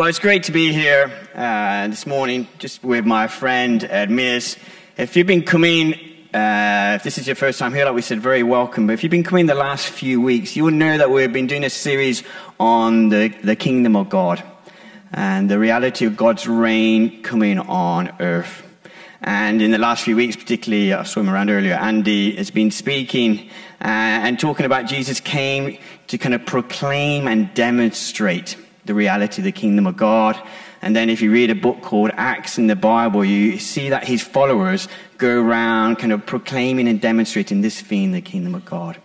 Well, it's great to be here uh, this morning, just with my friend Ermias. If you've been coming, uh, if this is your first time here, like we said, very welcome. But if you've been coming the last few weeks, you will know that we've been doing a series on the, the kingdom of God and the reality of God's reign coming on earth. And in the last few weeks, particularly, I saw him around earlier, Andy has been speaking uh, and talking about Jesus came to kind of proclaim and demonstrate the reality of the kingdom of God. And then if you read a book called Acts in the Bible, you see that his followers go around kind of proclaiming and demonstrating this theme, the kingdom of God.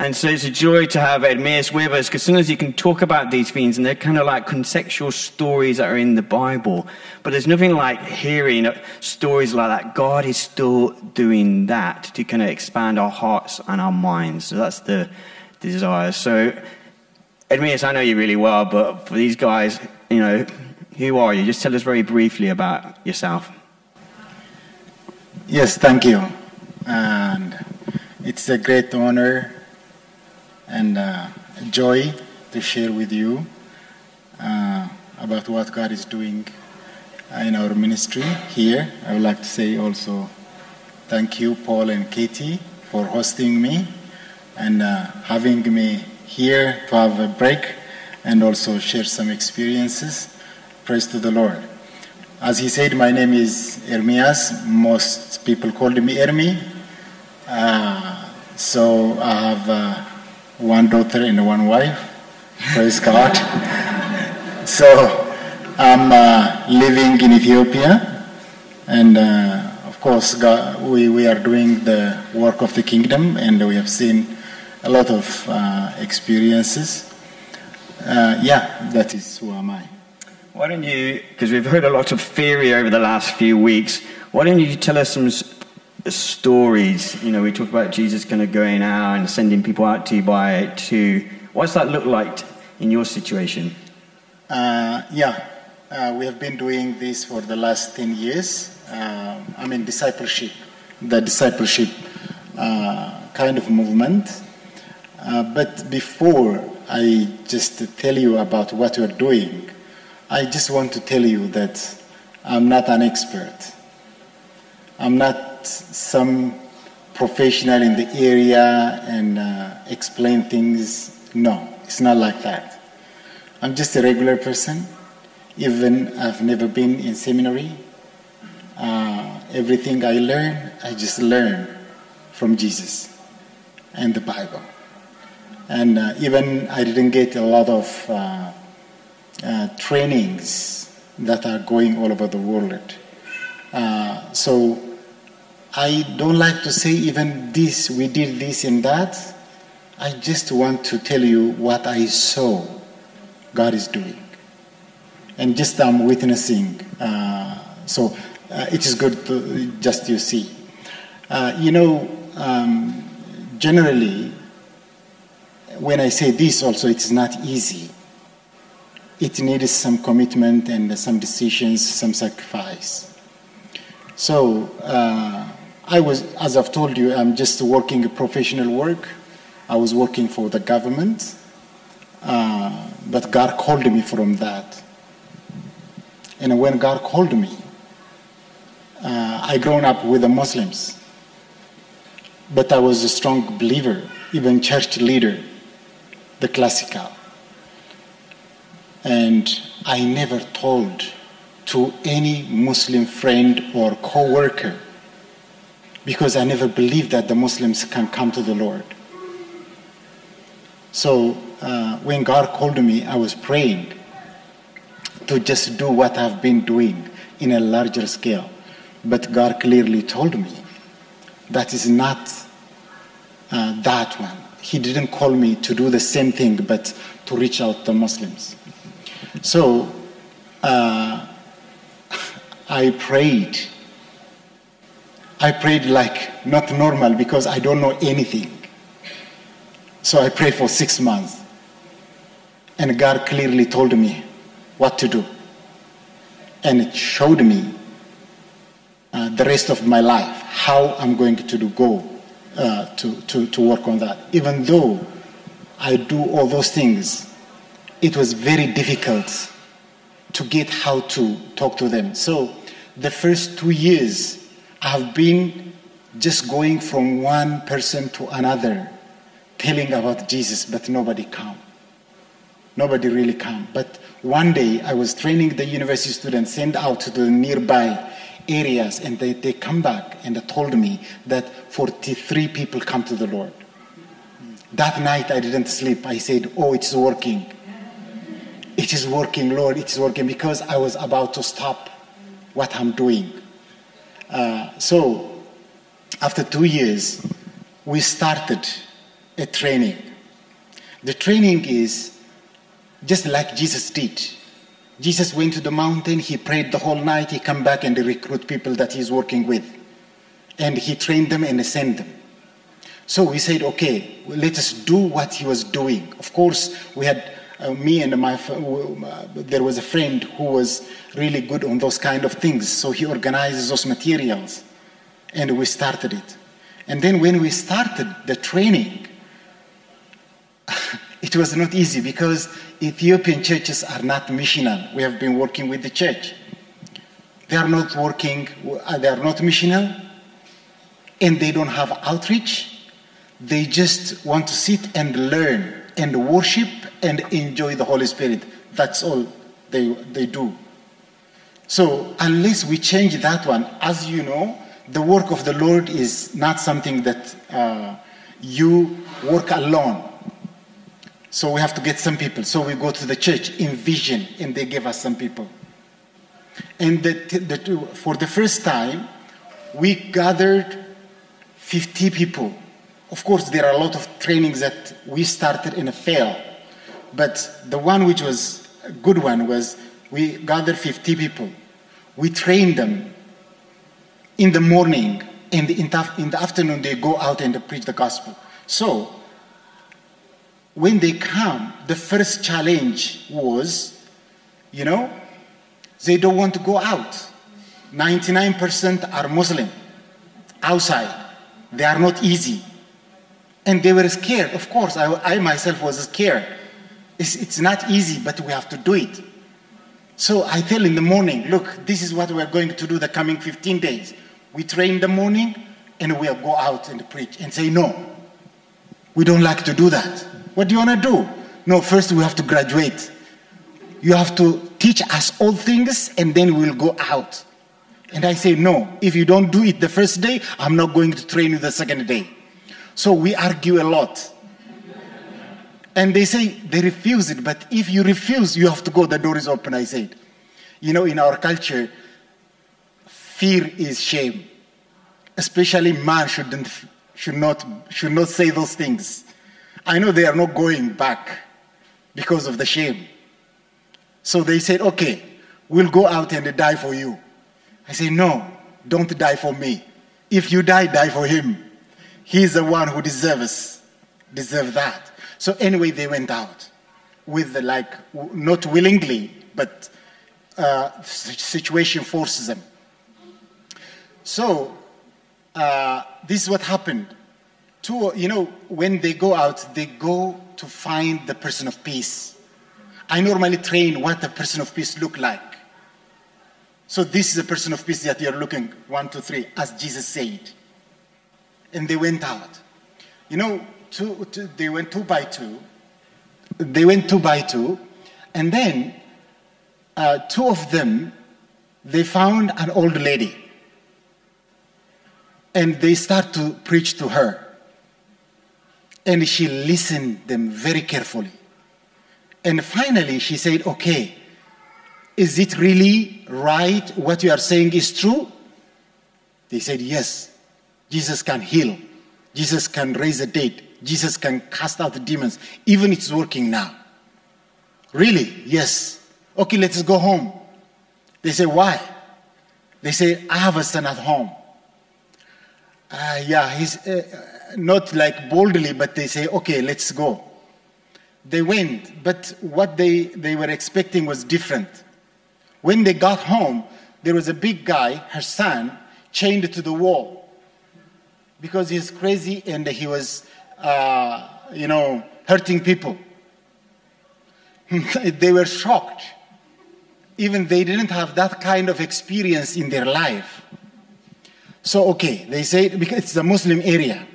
And so it's a joy to have Ermias with us because sometimes you can talk about these things and they're kind of like contextual stories that are in the Bible. But there's nothing like hearing stories like that. God is still doing that to kind of expand our hearts and our minds. So that's the desire. So Ermias, I know you really well, but for these guys, you know, who are you? Just tell us very briefly about yourself. Yes, thank you. And it's a great honor and uh, joy to share with you uh, about what God is doing in our ministry here. I would like to say also thank you, Paul and Katie, for hosting me and uh, having me here to have a break and also share some experiences. Praise to the Lord. As he said, my name is Ermias. Most people called me Ermi. Uh, so I have uh, one daughter and one wife. Praise God. so I'm uh, living in Ethiopia, and uh, of course, God, we, we are doing the work of the kingdom, and we have seen a lot of uh, experiences. Uh, yeah, that is who am I. Why don't you, because we've heard a lot of theory over the last few weeks, why don't you tell us some stories? You know, we talk about Jesus kind of going out and sending people out to you by two. What's that look like in your situation? Uh, yeah, uh, we have been doing this for the last 10 years. Uh, I mean, discipleship, the discipleship uh, kind of movement. Uh, but before I just tell you about what we're doing, I just want to tell you that I'm not an expert. I'm not some professional in the area and uh, explain things. No, it's not like that. I'm just a regular person. Even I've never been in seminary. Uh, everything I learn, I just learn from Jesus and the Bible. And uh, even I didn't get a lot of uh, uh, trainings that are going all over the world. Uh, so I don't like to say even this, we did this and that. I just want to tell you what I saw God is doing. And just I'm witnessing. Uh, so uh, it is good to just you see. you know, um, generally, when I say this also, it's not easy. It needs some commitment and some decisions, some sacrifice. So uh, I was, as I've told you, I'm just working professional work. I was working for the government, uh, but God called me from that. And when God called me, uh, I grown up with the Muslims, but I was a strong believer, even church leader the classical. And I never told to any Muslim friend or co worker because I never believed that the Muslims can come to the Lord. So uh, when God called me, I was praying to just do what I've been doing in a larger scale. But God clearly told me that is not uh, that one he didn't call me to do the same thing, but to reach out to Muslims. So uh, I prayed. I prayed like not normal because I don't know anything. So I prayed for six months. And God clearly told me what to do. And it showed me uh, the rest of my life, how I'm going to go uh, to, to, to work on that. Even though I do all those things, it was very difficult to get how to talk to them. So the first two years, I've been just going from one person to another, telling about Jesus, but nobody come. Nobody really come. But one day I was training the university students, sent out to the nearby areas, and they, they come back and they told me that 43 people come to the Lord. That night I didn't sleep. I said, Oh, it's working. It is working, Lord, it is working because I was about to stop what I'm doing. Uh, so, after two years, we started a training. The training is just like Jesus did. Jesus went to the mountain, he prayed the whole night, he come back and recruit people that he's working with. And he trained them and sent them. So we said, okay, let us do what he was doing. Of course, we had uh, me and my, uh, there was a friend who was really good on those kind of things. So he organizes those materials. And we started it. And then when we started the training, it was not easy because Ethiopian churches are not missional. We have been working with the church. They are not working, uh, they are not missional, and they don't have outreach. They just want to sit and learn and worship and enjoy the Holy Spirit. That's all they, they do. So, unless we change that one, as you know, the work of the Lord is not something that uh, you work alone. So we have to get some people. So we go to the church in vision, and they give us some people. And the, the, for the first time, we gathered 50 people. Of course, there are a lot of trainings that we started and failed. But the one which was a good one was we gathered 50 people. We trained them in the morning, and in the afternoon, they go out and preach the gospel. So when they come, the first challenge was, you know, they don't want to go out. 99% are Muslim outside. They are not easy. And they were scared. Of course, I, I myself was scared. It's, it's not easy, but we have to do it. So I tell in the morning, look, this is what we're going to do the coming 15 days. We train in the morning and we'll go out and preach and say, no, we don't like to do that. What do you want to do? No, first we have to graduate. You have to teach us all things and then we'll go out. And I say, no, if you don't do it the first day, I'm not going to train you the second day. So we argue a lot. And they say they refuse it, but if you refuse, you have to go, the door is open, I said. You know, in our culture, fear is shame. Especially man shouldn't, should, not, should not say those things. I know they are not going back because of the shame. So they said, okay, we'll go out and die for you. I said, no, don't die for me. If you die, die for him. He's the one who deserves, deserve that. So anyway, they went out with the, like, not willingly, but uh, situation forces them. So uh, this is what happened. Two, you know, when they go out, they go to find the person of peace. I normally train what the person of peace look like. So this is a person of peace that you're looking, one, two, three, as Jesus said. And they went out. You know, two, two, they went two by two. They went two by two. And then uh, two of them, they found an old lady. And they start to preach to her. And she listened them very carefully. And finally, she said, Okay, is it really right what you are saying is true? They said, Yes. Jesus can heal. Jesus can raise the dead. Jesus can cast out the demons. Even it's working now. Really? Yes. Okay, let's go home. They say, Why? They say, I have a son at home. Uh, yeah, he's uh, not like boldly, but they say, Okay, let's go. They went, but what they, they were expecting was different. When they got home, there was a big guy, her son, chained to the wall because he's crazy and he was, uh, you know, hurting people. they were shocked. even they didn't have that kind of experience in their life. So, okay, they say, because it's a Muslim area.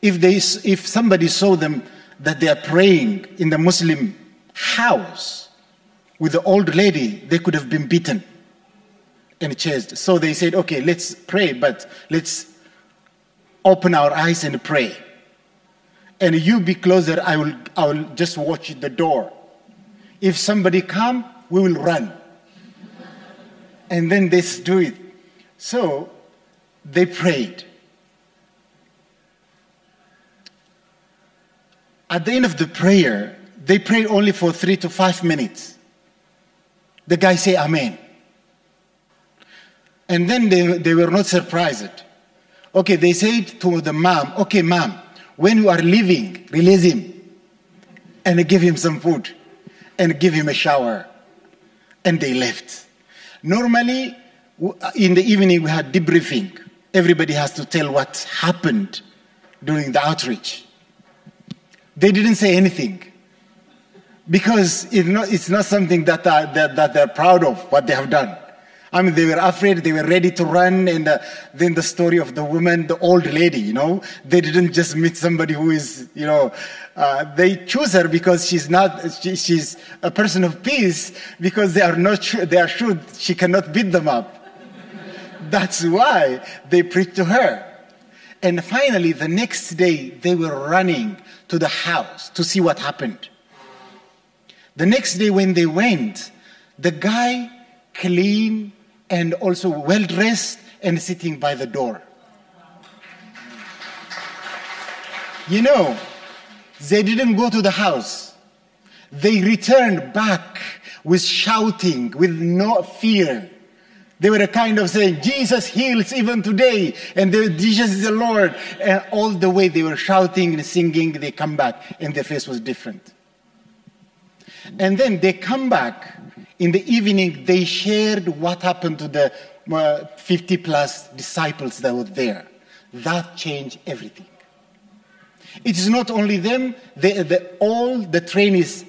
If, they, if somebody saw them that they are praying in the Muslim house with the old lady, they could have been beaten and chased. So they said, okay, let's pray, but let's open our eyes and pray. And you be closer, I will, I will just watch the door. If somebody come, we will run. and then they do it. So they prayed. At the end of the prayer, they prayed only for three to five minutes. The guy say Amen. And then they, they were not surprised. Okay, they said to the mom, okay, mom, when you are leaving, release him and give him some food and give him a shower. And they left. Normally, uh, in the evening, we had debriefing. Everybody has to tell what happened during the outreach. They didn't say anything because it's not, something that, uh, that, that they're proud of, what they have done. I mean, they were afraid, they were ready to run, and uh, then the story of the woman, the old lady, you know, they didn't just meet somebody who is, you know, uh, they choose her because she's not, she, she's a person of peace because they are not sure, they are sure she cannot beat them up. That's why they preach to her. And finally, the next day, they were running to the house to see what happened. The next day, when they went, the guy clean and also well dressed and sitting by the door. You know, they didn't go to the house. They returned back with shouting, with no fear. They were a kind of saying, Jesus heals even today, and Jesus is the Lord. And all the way they were shouting and singing, they come back, and their face was different. And then they come back. In the evening, they shared what happened to the uh, 50 plus disciples that were there. That changed everything. It is not only them, they, the, all the trainees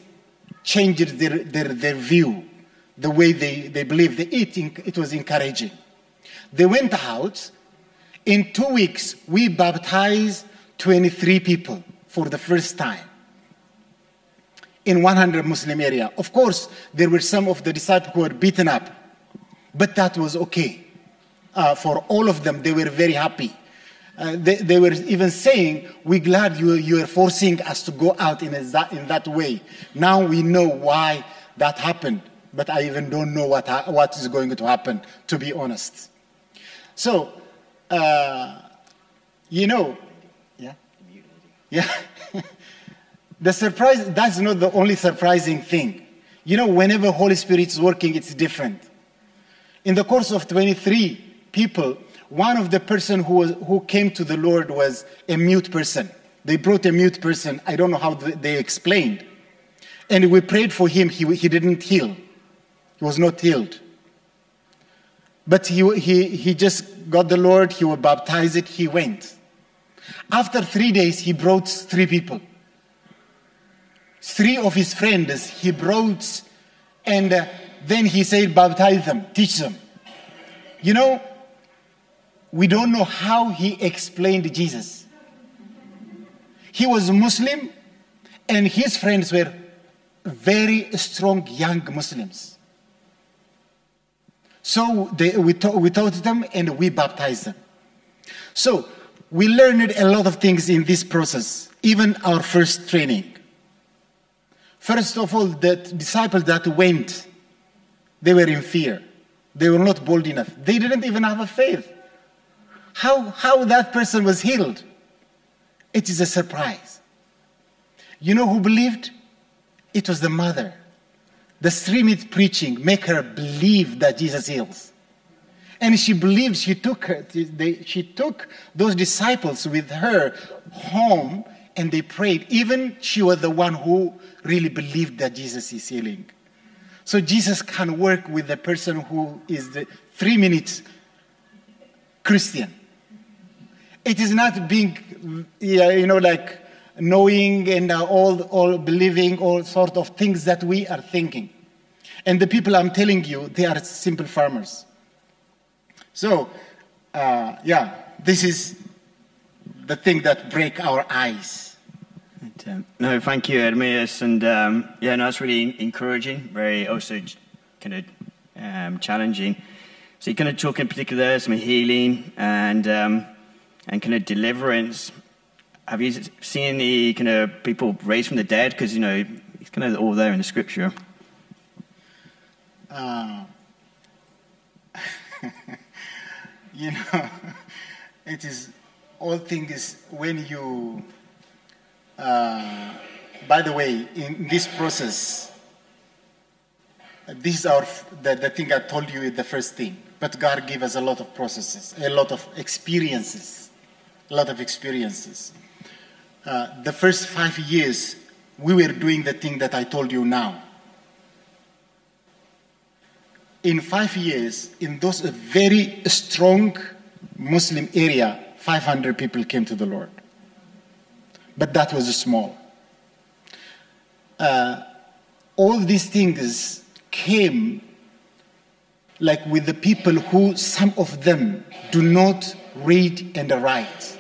changed their, their, their view, the way they, they believe. It, it was encouraging. They went out. In two weeks, we baptized 23 people for the first time in 100 Muslim area. Of course, there were some of the disciples who were beaten up, but that was okay. Uh, for all of them, they were very happy. Uh, they, they, were even saying, We're glad you, you are forcing us to go out in, a, in that way. Now we know why that happened, but I even don't know what, what is going to happen, to be honest. So, uh, you know, yeah? Yeah. the surprise, that's not the only surprising thing. You know, whenever Holy Spirit is working, it's different. In the course of 23 people, one of the person who, was, who came to the Lord was a mute person. They brought a mute person. I don't know how they explained. And we prayed for him. He, he didn't heal. He was not healed. But he, he, he just got the Lord. He was baptized. He went. After three days, he brought three people. Three of his friends he brought, and uh, then he said, baptize them, teach them. You know, we don't know how he explained Jesus. He was Muslim, and his friends were very strong young Muslims. So they, we, taught, we taught them and we baptized them. So we learned a lot of things in this process, even our first training. First of all, the disciples that went, they were in fear. They were not bold enough. They didn't even have a faith how, how that person was healed. It is a surprise. You know who believed? It was the mother. The streaming preaching make her believe that Jesus heals. And she believed, she took, her, they, she took those disciples with her home and they prayed. Even she was the one who really believed that Jesus is healing. So Jesus can work with the person who is the three minutes Christian. It is not being, you know, like knowing and uh, all, all believing all sort of things that we are thinking. And the people I'm telling you, they are simple farmers. So, uh, yeah, this is the thing that break our eyes. No, thank you, Ermias. And um, yeah, no, it's really encouraging, very also kind of um, challenging. So you kind of talk in particular some healing and um, and kind of deliverance. Have you seen any kind of people raised from the dead? Because you know it's kind of all there in the scripture. Uh, you know, it is all things when you. Uh, by the way, in this process, this is our the, the thing I told you is the first thing. But God gave us a lot of processes, a lot of experiences, a lot of experiences. Uh, the first five years, we were doing the thing that I told you now. In five years, in those very strong Muslim area, 500 people came to the Lord. But that was small. Uh, all these things came like with the people who some of them do not read and write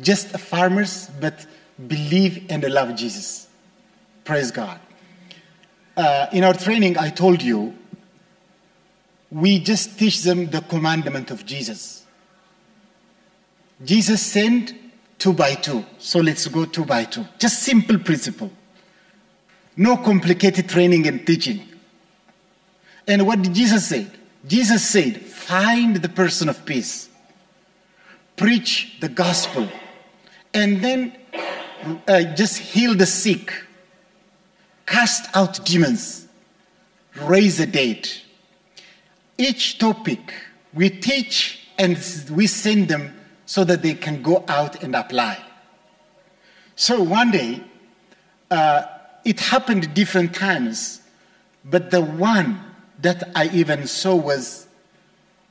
just farmers but believe and love jesus. Praise god. Uh, in our training i told you we just teach them the commandment of jesus. Jesus sent two by two. So let's go two by two. Just simple principle. No complicated training and teaching. And what did Jesus say? Jesus said, Find the person of peace, preach the gospel, and then uh, just heal the sick, cast out demons, raise the dead. Each topic we teach and we send them so that they can go out and apply. So one day, uh, it happened different times, but the one that I even saw was,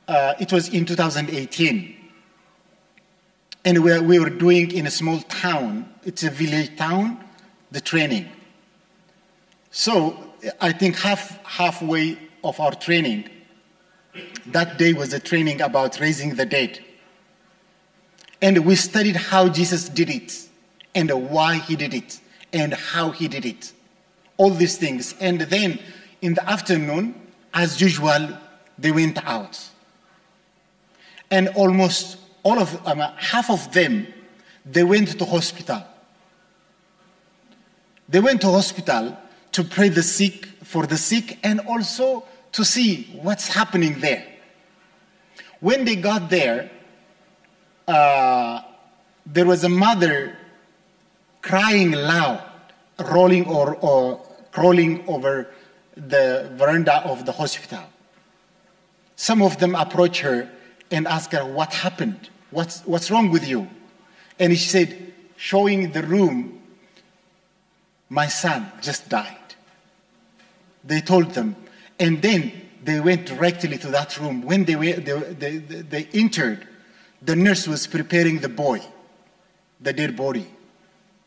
uh, it was in 2018. And we, we were doing in a small town, it's a village town, the training. So I think half, halfway of our training, that day was a training about raising the dead. And we studied how Jesus did it, and why he did it, and how he did it. All these things. And then in the afternoon, as usual, they went out. And almost all of um, half of them, they went to hospital. They went to hospital to pray the sick for the sick and also to see what's happening there. When they got there, uh, there was a mother crying loud, rolling or, or crawling over the veranda of the hospital. Some of them approach her and ask her, What happened? What's, what's wrong with you? And she said, showing the room, My son just died. They told them. And then they went directly to that room. When they, were, they, they, they entered, the nurse was preparing the boy, the dead body,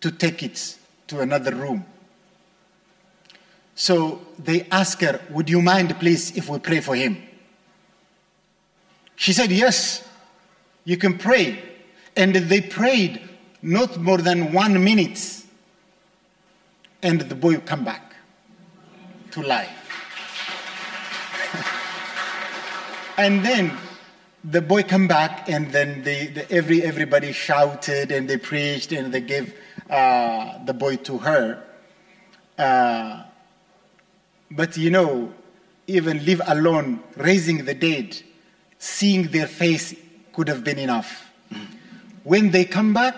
to take it to another room. So they asked her, Would you mind, please, if we pray for him? She said, Yes, you can pray. And they prayed not more than one minute. And the boy come back to life. and then the boy come back, and then they, the, every, everybody shouted and they preached and they gave uh, the boy to her. Uh, but you know, even live alone, raising the dead, seeing their face could have been enough. When they come back,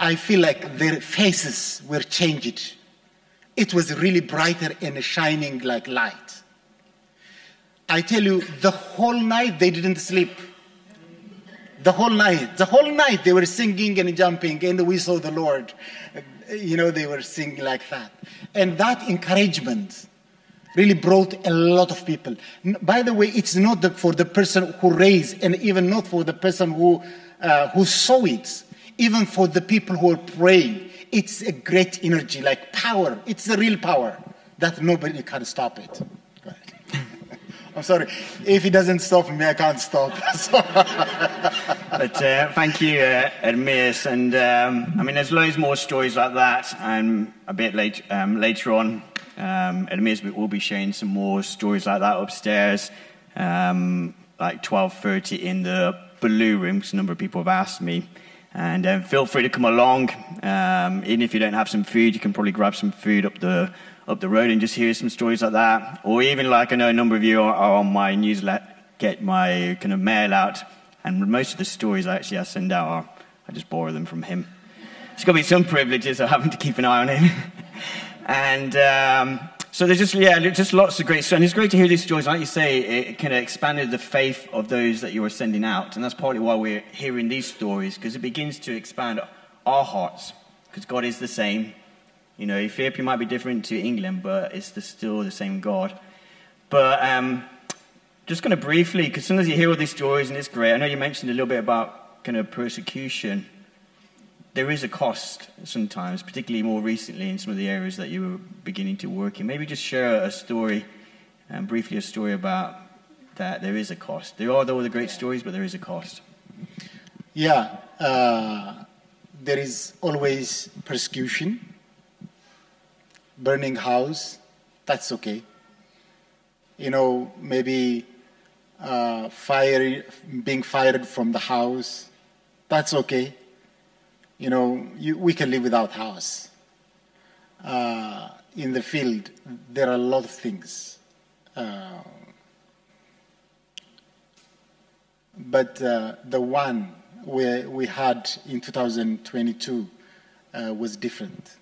I feel like their faces were changed. It was really brighter and shining like light. I tell you, the whole night they didn't sleep. The whole night, the whole night they were singing and jumping, and we saw the Lord. You know, they were singing like that. And that encouragement really brought a lot of people. By the way, it's not the, for the person who raised, and even not for the person who, uh, who saw it, even for the people who are praying. It's a great energy, like power. It's a real power. that nobody can stop it. I'm sorry. If he doesn't stop me, I can't stop. but uh, thank you, uh. And um, I mean, there's loads more stories like that. And a bit late, um, later on, um, we will be sharing some more stories like that upstairs, um, like 12:30 in the blue room. Because a number of people have asked me. And um, feel free to come along. Um, even if you don't have some food, you can probably grab some food up the up the road and just hear some stories like that. Or even like I know a number of you are, are on my newsletter, get my kind of mail out, and most of the stories I actually I send out are I just borrow them from him. It's got to be some privileges of having to keep an eye on him. and um, so there's just yeah, just lots of great stories. And it's great to hear these stories. Like you say, it kind of expanded the faith of those that you were sending out, and that's partly why we're hearing these stories because it begins to expand our hearts. Because God is the same, you know, Ethiopia might be different to England, but it's the, still the same God. But um, just going to briefly, because sometimes you hear all these stories and it's great. I know you mentioned a little bit about kind of persecution. There is a cost sometimes, particularly more recently in some of the areas that you were beginning to work in. Maybe just share a story, um, briefly a story about that there is a cost. There are all the great stories, but there is a cost. Yeah, uh, there is always persecution burning house, that's okay. You know, maybe uh, fire, being fired from the house, that's okay. You know, you, we can live without house. Uh, in the field, there are a lot of things. Uh, but uh, the one we, we had in 2022 uh, was different.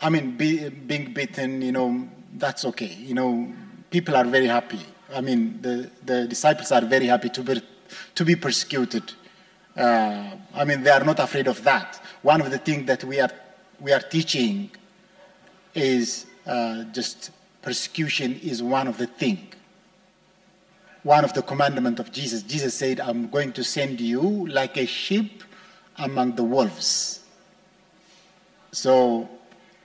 I mean, be, being beaten, you know, that's okay. You know, people are very happy. I mean, the, the disciples are very happy to be, to be persecuted. Uh, I mean, they are not afraid of that. One of the things that we are, we are teaching is uh, just persecution is one of the things. One of the commandments of Jesus. Jesus said, I'm going to send you like a sheep among the wolves. So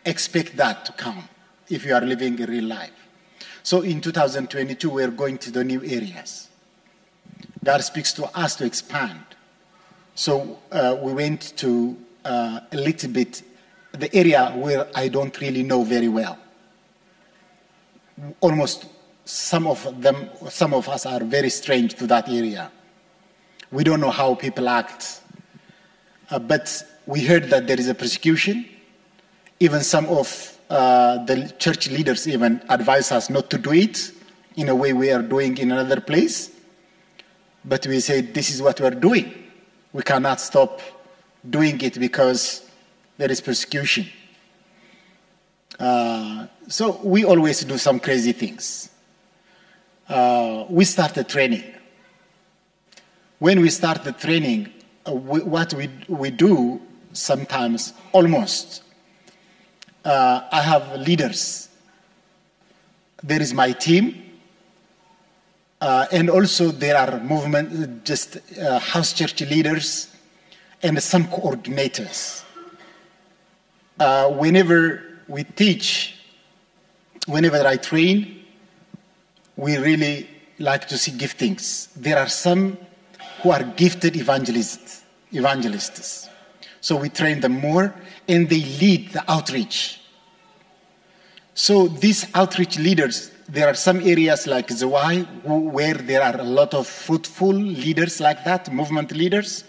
expect that to come if you are living a real life. So in 2022, we're going to the new areas. God speaks to us to expand. So uh, we went to uh, a little bit the area where I don't really know very well. Almost some of them, some of us are very strange to that area. We don't know how people act. Uh, but we heard that there is a persecution even some of uh, the church leaders even advise us not to do it in a way we are doing in another place. But we say, this is what we are doing. We cannot stop doing it because there is persecution. Uh, so we always do some crazy things. Uh, we started training. When we start the training, uh, we, what we, we do sometimes, almost, uh, I have leaders. There is my team, uh, and also there are movement, just uh, house church leaders, and some coordinators. Uh, whenever we teach, whenever I train, we really like to see giftings. There are some who are gifted evangelists, evangelists. So we train them more and they lead the outreach. So these outreach leaders, there are some areas like Zawai where there are a lot of fruitful leaders like that, movement leaders.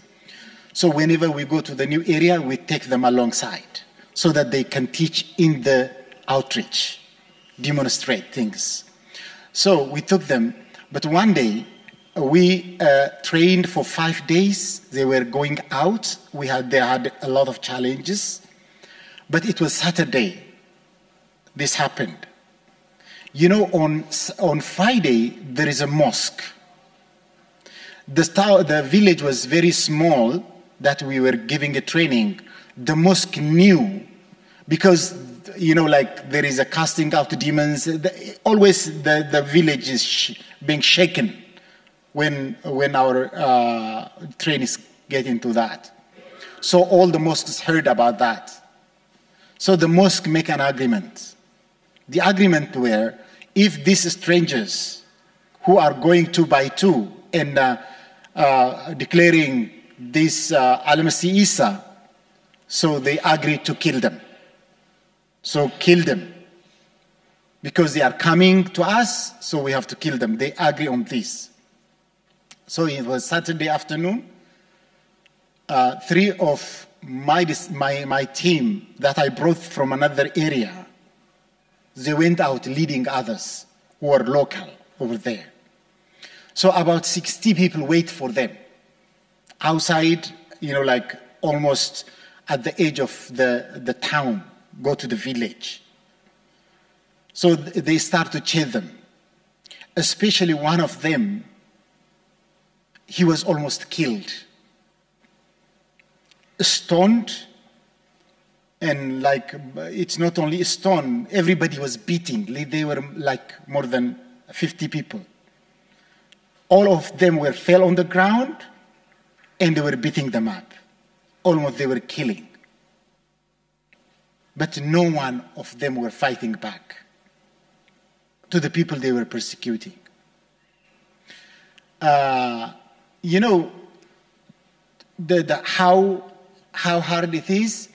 So whenever we go to the new area, we take them alongside so that they can teach in the outreach, demonstrate things. So we took them, but one day we uh, trained for five days. They were going out. We had, they had a lot of challenges. But it was Saturday. This happened. You know, on, on Friday, there is a mosque. The, the village was very small that we were giving a training. The mosque knew because, you know, like there is a casting out demons. The, always the, the village is sh- being shaken when, when our uh, trainees get into that. So all the mosques heard about that. So the mosque make an agreement. The agreement were if these strangers who are going two by two and uh, uh, declaring this uh, Al-Masih Isa, so they agreed to kill them. So kill them. Because they are coming to us, so we have to kill them. They agree on this. So it was Saturday afternoon. Uh, three of my, my, my team that I brought from another area, they went out leading others who are local over there. So about 60 people wait for them outside, you know, like almost at the edge of the, the town, go to the village. So they start to chase them. Especially one of them, he was almost killed. Stoned, and like it's not only a stone, everybody was beating. They were like more than 50 people. All of them were fell on the ground and they were beating them up. Almost they were killing. But no one of them were fighting back to the people they were persecuting. Uh, you know, the, the, how, how hard it is.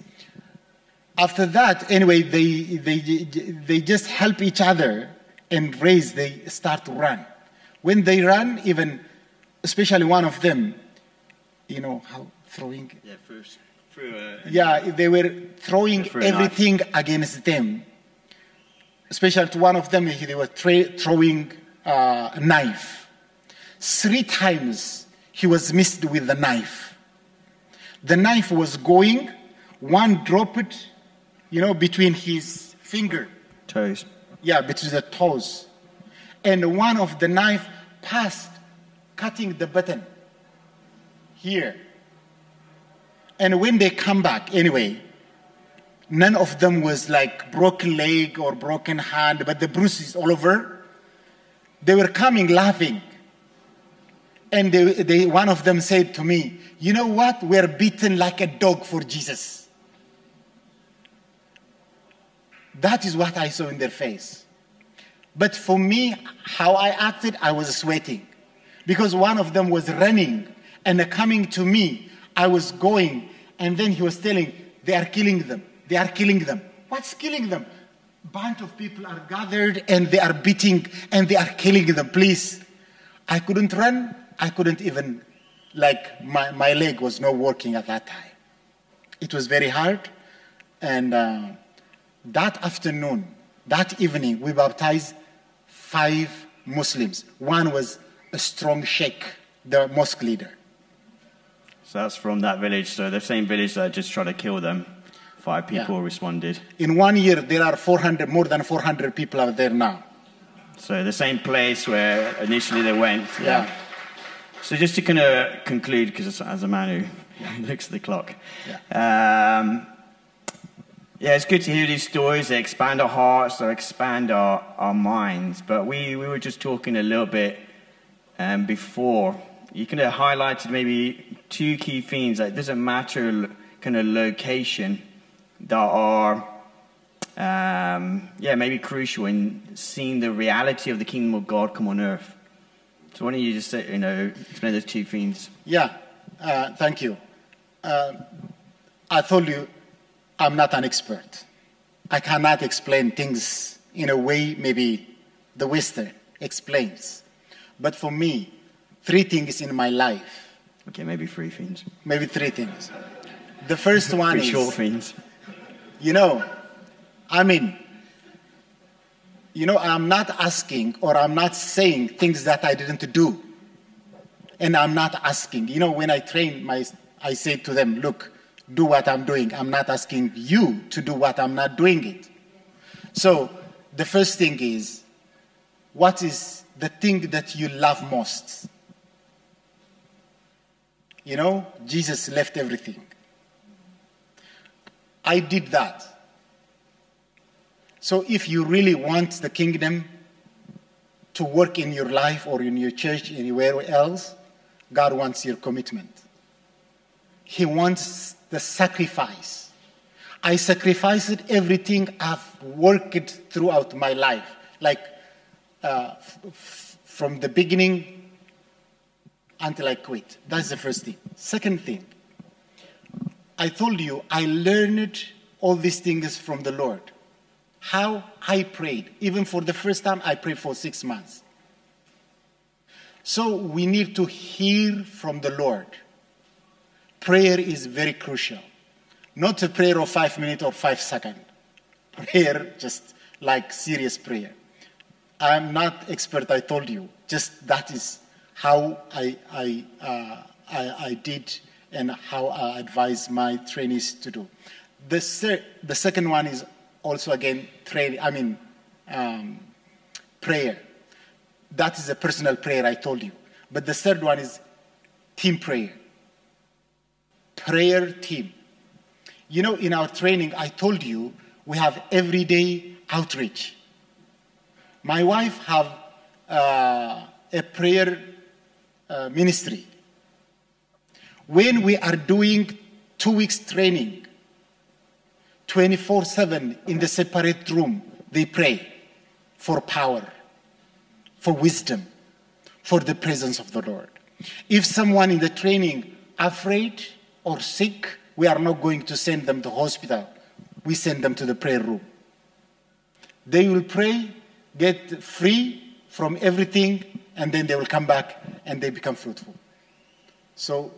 After that, anyway, they, they, they just help each other and race, they start to run. When they run, even, especially one of them, you know, how throwing. Yeah, first. Through a, yeah, they were throwing everything against them. Especially to one of them, they were tra- throwing uh, a knife. Three times he was missed with the knife. The knife was going, one dropped, you know, between his finger. Toes. Yeah, between the toes. And one of the knife passed, cutting the button here. And when they come back, anyway, none of them was like broken leg or broken hand, but the bruises all over. They were coming laughing. And they, they, one of them said to me, You know what? We're beaten like a dog for Jesus. That is what I saw in their face. But for me, how I acted, I was sweating. Because one of them was running and coming to me. I was going, and then he was telling, They are killing them. They are killing them. What's killing them? Bunch of people are gathered and they are beating and they are killing them. Please. I couldn't run. I couldn't even, like, my, my leg was not working at that time. It was very hard. And uh, that afternoon, that evening, we baptized five Muslims. One was a strong sheikh, the mosque leader. So that's from that village. So the same village that just tried to kill them. Five people yeah. responded. In one year, there are 400, more than 400 people out there now. So the same place where initially they went. Yeah. yeah. So just to kind of conclude, because as a man who looks at the clock, yeah. Um, yeah, it's good to hear these stories. They expand our hearts, they expand our, our minds. But we, we were just talking a little bit um, before you kind of highlighted maybe two key themes. Like, it doesn't matter kind of location that are, um, yeah, maybe crucial in seeing the reality of the kingdom of God come on earth. So why don't you just say, you know, explain those two themes? Yeah, uh, thank you. Uh, I told you I'm not an expert. I cannot explain things in a way maybe the Western explains. But for me, three things in my life. Okay, maybe three things. Maybe three things. The first one is short things. You know, I mean, you know, I'm not asking or I'm not saying things that I didn't do. And I'm not asking. You know, when I train my I say to them, look, do what I'm doing. I'm not asking you to do what I'm not doing it. So the first thing is what is the thing that you love most? You know, Jesus left everything. I did that. So if you really want the kingdom to work in your life or in your church, anywhere else, God wants your commitment. He wants the sacrifice. I sacrificed everything I've worked throughout my life, like uh, f- from the beginning until I quit. That's the first thing. Second thing, I told you I learned all these things from the Lord. How I prayed. Even for the first time, I prayed for six months. So we need to hear from the Lord. Prayer is very crucial. Not a prayer of five minutes or five seconds. Prayer, just like serious prayer. I'm not expert, I told you. Just that is how I, I, uh, I, I did and how I advise my trainees to do. The, the second one is also again training, I mean, um, prayer. That is a personal prayer, I told you. But the third one is team prayer. Prayer team. You know, in our training, I told you we have everyday outreach. My wife have uh, a prayer uh, ministry. When we are doing two weeks training, 24 7 in the separate room, they pray for power, for wisdom, for the presence of the Lord. If someone in the training afraid or sick, we are not going to send them to hospital. We send them to the prayer room. They will pray, get free from everything, and then they will come back and they become fruitful. So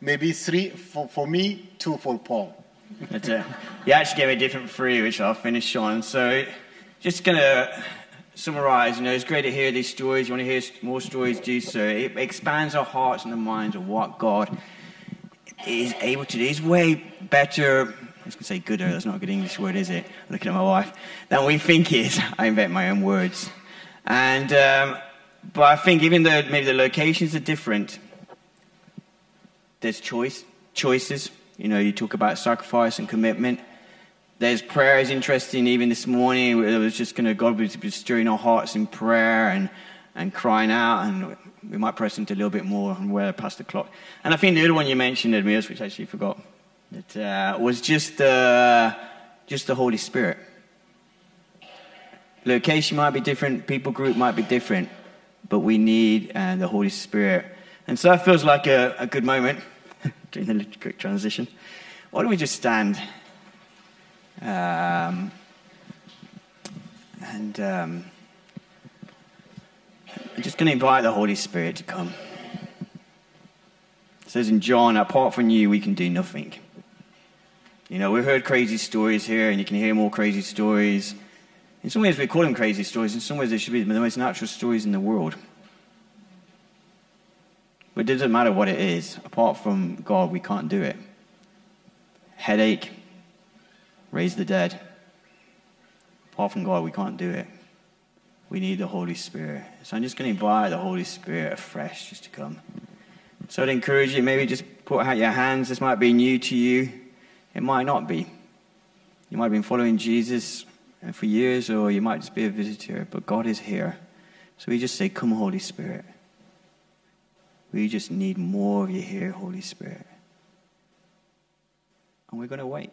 maybe three for, for me, two for Paul. That's. You actually gave a different three, which I'll finish on. So, just going to summarize. You know, it's great to hear these stories. You want to hear more stories, do so. It expands our hearts and the minds of what God is able to do. He's way better. I was going to say gooder. That's not a good English word, is it? Looking at my wife. Than we think is. I invent my own words. And, um, but I think even though maybe the locations are different, there's choice, choices. You know, you talk about sacrifice and commitment. There's prayer is interesting. Even this morning, it was just going to God was stirring our hearts in prayer and and crying out, and we might press into a little bit more and where past the clock. And I think the other one you mentioned, Ermias, which I actually forgot, that uh, was just uh, just the Holy Spirit. Location might be different, people group might be different, but we need uh, the Holy Spirit. And so that feels like a, a good moment doing the quick transition. Why don't we just stand? Um, and um, I'm just going to invite the Holy Spirit to come. It says in John, apart from you, we can do nothing. You know, we've heard crazy stories here, and you can hear more crazy stories. In some ways, we call them crazy stories. In some ways, they should be the most natural stories in the world. But it doesn't matter what it is. Apart from God, we can't do it. Headache, raise the dead. Apart from God, we can't do it. We need the Holy Spirit. So I'm just going to invite the Holy Spirit afresh just to come. So I'd encourage you, maybe just put out your hands. This might be new to you. It might not be. You might have been following Jesus uh, for years, or you might just be a visitor, but God is here. So we just say, Come, Holy Spirit. We just need more of you here, Holy Spirit. And we're going to wait.